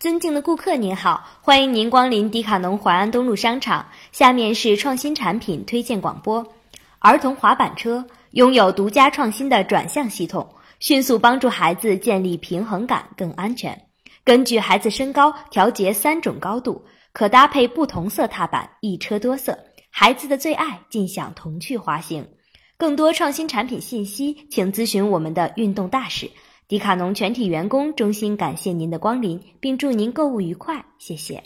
尊敬的顾客您好，欢迎您光临迪卡侬淮安东路商场。下面是创新产品推荐广播：儿童滑板车拥有独家创新的转向系统，迅速帮助孩子建立平衡感，更安全。根据孩子身高调节三种高度，可搭配不同色踏板，一车多色，孩子的最爱，尽享童趣滑行。更多创新产品信息，请咨询我们的运动大使。迪卡侬全体员工衷心感谢您的光临，并祝您购物愉快，谢谢。